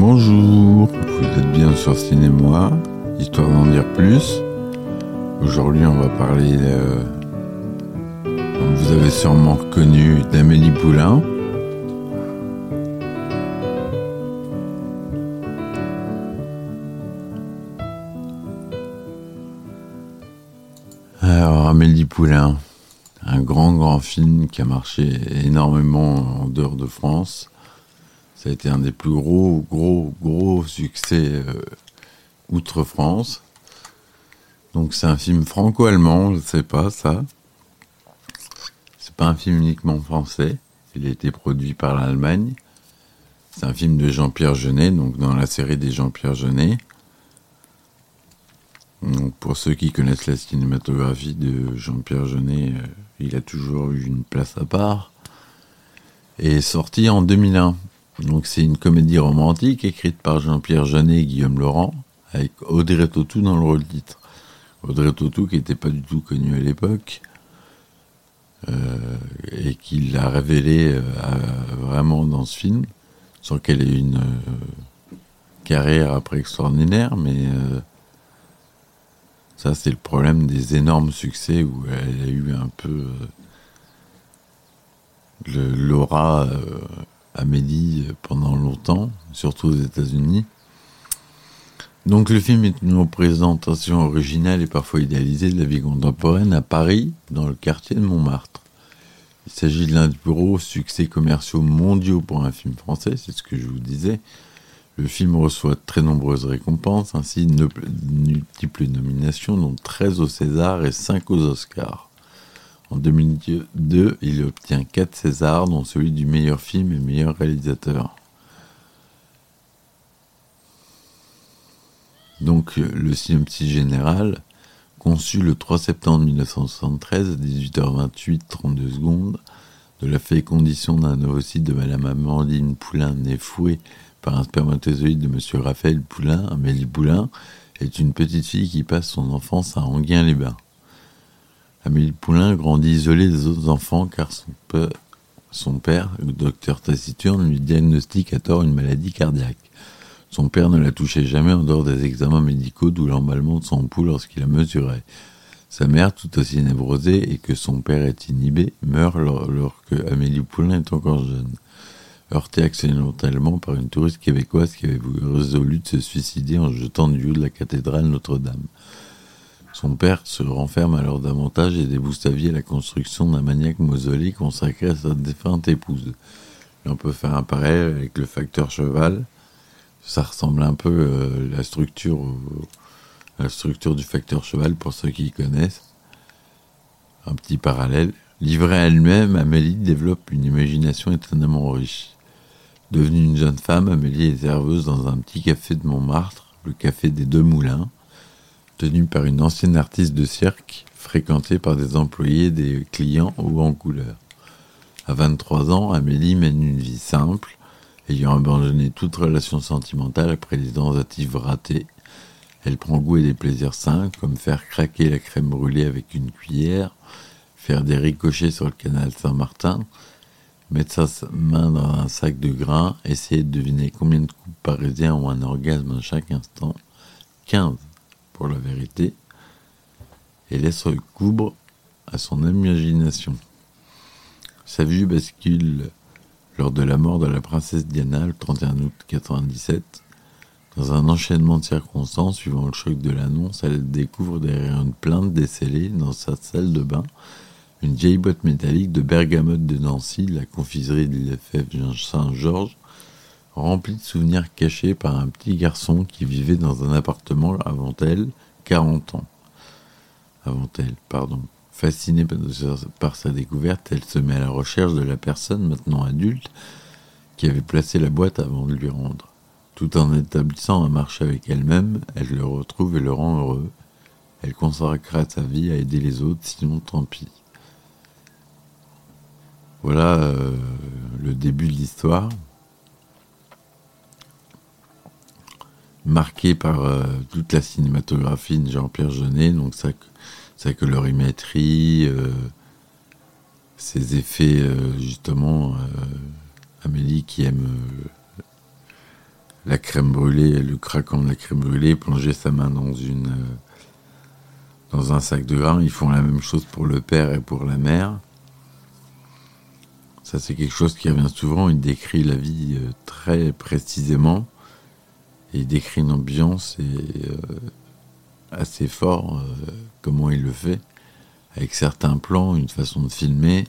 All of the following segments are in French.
Bonjour, vous êtes bien sur Cinémoi, histoire d'en dire plus. Aujourd'hui, on va parler, euh, vous avez sûrement reconnu, d'Amélie Poulain. Alors, Amélie Poulain, un grand, grand film qui a marché énormément en dehors de France. Ça a été un des plus gros, gros, gros succès euh, outre-France. Donc c'est un film franco-allemand, je ne sais pas ça. C'est pas un film uniquement français. Il a été produit par l'Allemagne. C'est un film de Jean-Pierre Jeunet, donc dans la série des Jean-Pierre Jeunet. Donc pour ceux qui connaissent la cinématographie de Jean-Pierre Jeunet, euh, il a toujours eu une place à part. Et sorti en 2001. Donc c'est une comédie romantique écrite par Jean-Pierre Jeunet et Guillaume Laurent, avec Audrey Tautou dans le rôle titre. Audrey Tautou qui n'était pas du tout connue à l'époque, euh, et qui l'a révélé euh, vraiment dans ce film, sans qu'elle ait une euh, carrière après extraordinaire, mais ça c'est le problème des énormes succès où elle a eu un peu l'aura Amélie pendant longtemps, surtout aux États-Unis. Donc le film est une représentation originale et parfois idéalisée de la vie contemporaine à Paris, dans le quartier de Montmartre. Il s'agit de l'un des plus gros succès commerciaux mondiaux pour un film français, c'est ce que je vous disais. Le film reçoit de très nombreuses récompenses, ainsi de multiples nominations, dont 13 au César et 5 aux Oscars. En 2002, il obtient 4 Césars, dont celui du meilleur film et meilleur réalisateur. Donc, le synopsis général, conçu le 3 septembre 1973 à 18h28, 32 secondes, de la fécondition d'un ovocyte de Madame Amandine Poulain né fouet par un spermatozoïde de Monsieur Raphaël Poulain, Amélie Poulain, est une petite fille qui passe son enfance à Anguin-les-Bains. Amélie Poulain grandit isolée des autres enfants car son, père, le docteur taciturne, lui diagnostique à tort une maladie cardiaque. Son père ne la touchait jamais en dehors des examens médicaux, d'où l'emballement de son pouls lorsqu'il la mesurait. Sa mère, tout aussi névrosée et que son père est inhibé, meurt lorsque Amélie Poulain est encore jeune. Heurtée accidentellement par une touriste québécoise qui avait résolu de se suicider en jetant du haut de la cathédrale Notre-Dame. Son père se renferme alors davantage et dévoue sa à la construction d'un maniaque mausolée consacré à sa défunte épouse. on peut faire un parallèle avec le facteur cheval. Ça ressemble un peu euh, la structure, la structure du facteur cheval pour ceux qui connaissent. Un petit parallèle. Livrée à elle-même, Amélie développe une imagination étonnamment riche. Devenue une jeune femme, Amélie est serveuse dans un petit café de Montmartre, le café des Deux Moulins tenue par une ancienne artiste de cirque, fréquentée par des employés, des clients ou en couleur. À 23 ans, Amélie mène une vie simple, ayant abandonné toute relation sentimentale après les tentatives ratées. Elle prend goût à des plaisirs sains, comme faire craquer la crème brûlée avec une cuillère, faire des ricochets sur le canal Saint-Martin, mettre sa main dans un sac de grains, essayer de deviner combien de couples parisiens ont un orgasme à chaque instant. 15 la vérité et laisse recouvre à son imagination. Sa vue bascule lors de la mort de la princesse Diana le 31 août 97. Dans un enchaînement de circonstances suivant le choc de l'annonce, elle découvre derrière une plainte décellée dans sa salle de bain une vieille boîte métallique de bergamote de Nancy, la confiserie de l'IFF Saint-Georges, remplie de souvenirs cachés par un petit garçon qui vivait dans un appartement avant elle, 40 ans. Avant elle, pardon. Fascinée par sa découverte, elle se met à la recherche de la personne, maintenant adulte, qui avait placé la boîte avant de lui rendre. Tout en établissant un marché avec elle-même, elle le retrouve et le rend heureux. Elle consacrera sa vie à aider les autres, sinon tant pis. Voilà euh, le début de l'histoire. Marqué par euh, toute la cinématographie de Jean-Pierre Jeunet, donc sa, colorimétrie, euh, ses effets, euh, justement, Amélie qui aime la crème brûlée, le craquant de la crème brûlée, plonger sa main dans un sac de grains. Ils font la même chose pour le père et pour la mère. Ça, c'est quelque chose qui revient souvent. Il décrit la vie très précisément. Il décrit une ambiance et, euh, assez fort comment il le fait. Avec certains plans, une façon de filmer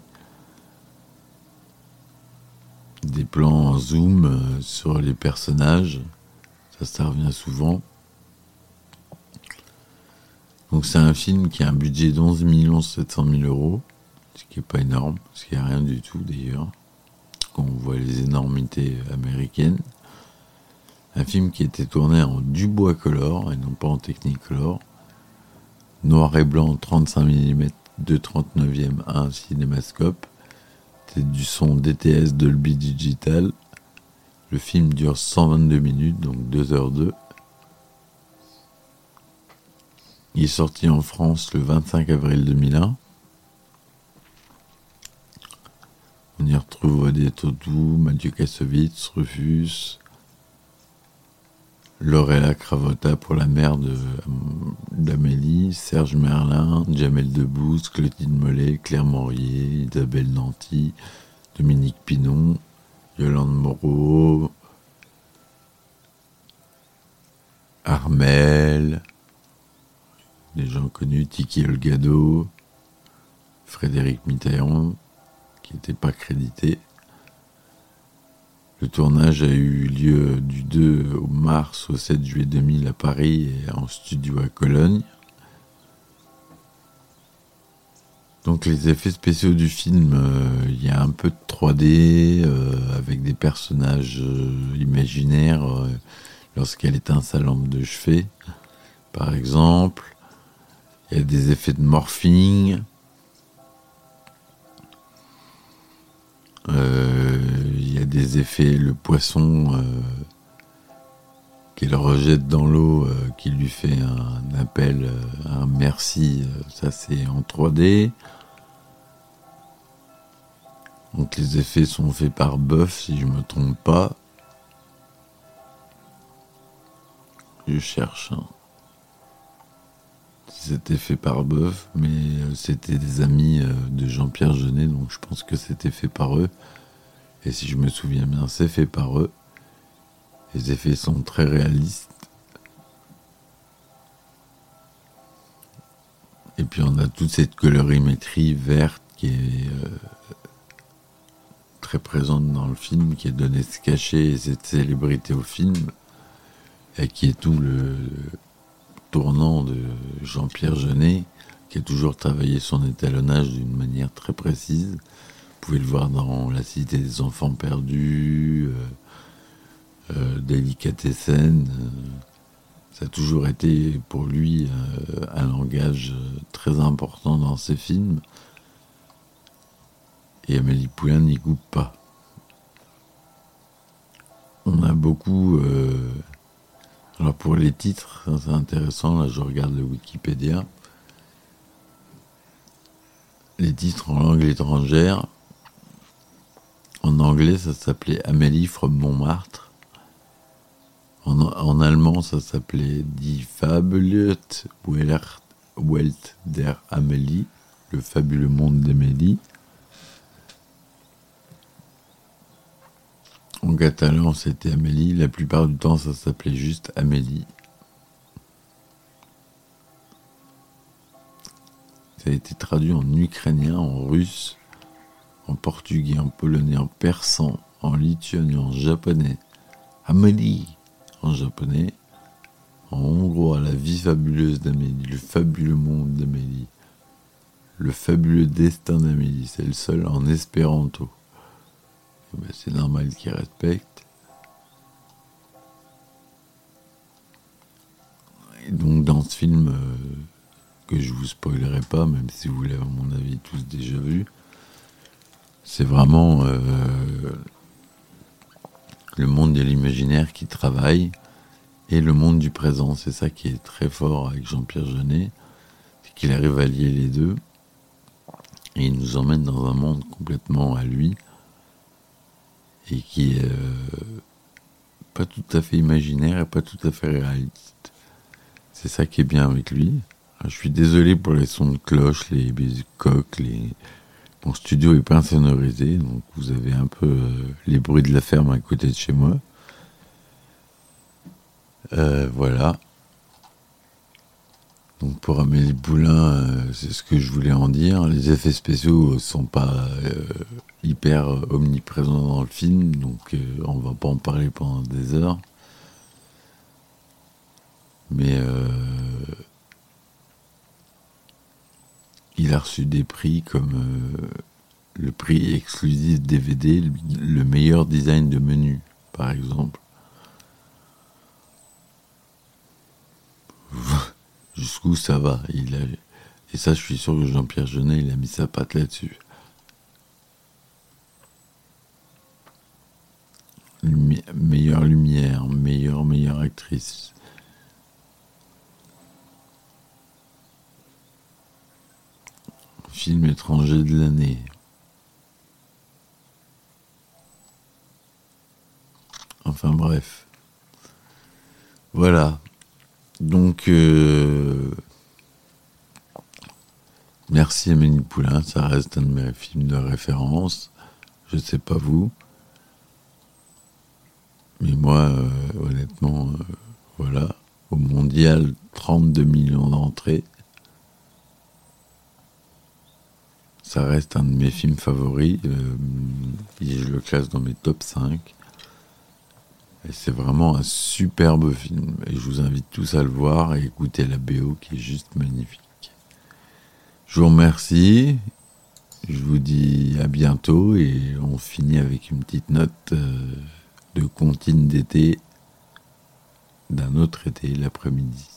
des plans en zoom euh, sur les personnages. Ça, ça revient souvent. Donc c'est un film qui a un budget d'11 700 000 euros, ce qui n'est pas énorme, ce qui n'est rien du tout d'ailleurs, quand on voit les énormités américaines. Un film qui était tourné en Dubois Color et non pas en Technicolor. Noir et blanc 35 mm de 39e à cinémascope. C'est du son DTS Dolby Digital. Le film dure 122 minutes, donc 2h02. Il est sorti en France le 25 avril 2001. On y retrouve des Todou, Mathieu Kassovitz, Rufus, Lorella Cravota pour la mère d'Amélie, Serge Merlin, Jamel Debbouze, Clotilde Mollet, Claire Morier, Isabelle Nanty, Dominique Pinon, Yolande Moreau, Armel, des gens connus, Tiki Olgado, Frédéric Mitterrand, qui n'était pas crédité. Le tournage a eu lieu du 2 au mars au 7 juillet 2000 à Paris et en studio à Cologne. Donc les effets spéciaux du film, euh, il y a un peu de 3D euh, avec des personnages euh, imaginaires lorsqu'elle éteint sa lampe de chevet, par exemple. Il y a des effets de morphing. il des effets, le poisson qu'elle rejette dans l'eau, qui lui fait un appel, un merci, ça c'est en 3D. Donc les effets sont faits par Buff, si je me trompe pas. Je cherche. Hein. C'était fait par Buff, mais euh, c'était des amis euh, de Jean-Pierre Jeunet, donc je pense que c'était fait par eux. Et si je me souviens bien, c'est fait par eux. Les effets sont très réalistes. Et puis on a toute cette colorimétrie verte qui est euh, très présente dans le film, qui est donné ce cachet et cette célébrité au film, et qui est tout le tournant de Jean-Pierre Jeunet, qui a toujours travaillé son étalonnage d'une manière très précise. Vous pouvez le voir dans La Cité des Enfants Perdus, euh, euh. Euh, ça a toujours été pour lui euh, un langage très important dans ses films et Amélie Poulain n'y coupe pas. On a beaucoup. Euh, alors pour les titres, c'est intéressant, là je regarde le Wikipédia. Les titres en langue étrangère. En anglais, ça s'appelait Amélie from Montmartre. En, allemand, ça s'appelait Die Fabelöt Welt der Amélie, le fabuleux monde d'Amélie. En catalan, c'était Amélie. La plupart du temps, ça s'appelait juste Amélie. Ça a été traduit en ukrainien, en russe, en portugais, en polonais, en persan, en lituanien, en japonais. Amélie en japonais. En hongrois, la vie fabuleuse d'Amélie, le fabuleux monde d'Amélie, le fabuleux destin d'Amélie, c'est le seul en espéranto. Ben, c'est normal qu'il respecte. Et donc dans ce film, euh, que je vous spoilerai pas, même si vous l'avez à mon avis tous déjà vu, c'est vraiment euh, le monde de l'imaginaire qui travaille et le monde du présent. C'est ça qui est très fort avec Jean-Pierre Jeunet, c'est qu'il arrive à les deux et il nous emmène dans un monde complètement à lui et qui est euh, pas tout à fait imaginaire et pas tout à fait réaliste. C'est ça qui est bien avec lui. Je suis désolé pour les sons de cloche, les coques, les... Mon studio est pas insonorisé, donc vous avez un peu euh, les bruits de la ferme à côté de chez moi. Euh, voilà. Donc pour Amélie Poulain, euh, c'est ce que je voulais en dire. Les effets spéciaux sont pas hyper omniprésents dans le film, donc on va pas en parler pendant des heures. Mais il a reçu des prix comme euh, le prix exclusif DVD, le meilleur design de menu, par exemple. Jusqu'où ça va? Il a... Et ça, je suis sûr que Jean-Pierre Jeunet, il a mis sa patte là-dessus. meilleure lumière, meilleure, meilleure actrice. Film étranger de l'année. Enfin bref. Voilà. Donc, euh, merci Amélie Poulain, ça reste un de mes films de référence. Je ne sais pas vous. Mais moi, euh, honnêtement, euh, voilà. Au mondial, 32 millions d'entrées. Ça reste un de mes films favoris. Euh, je le classe dans mes top 5. Et c'est vraiment un superbe film. Et je vous invite tous à le voir et écouter la BO qui est juste magnifique. Je vous remercie. Je vous dis à bientôt et on finit avec une petite note euh, de comptine d'été d'un autre été l'après-midi.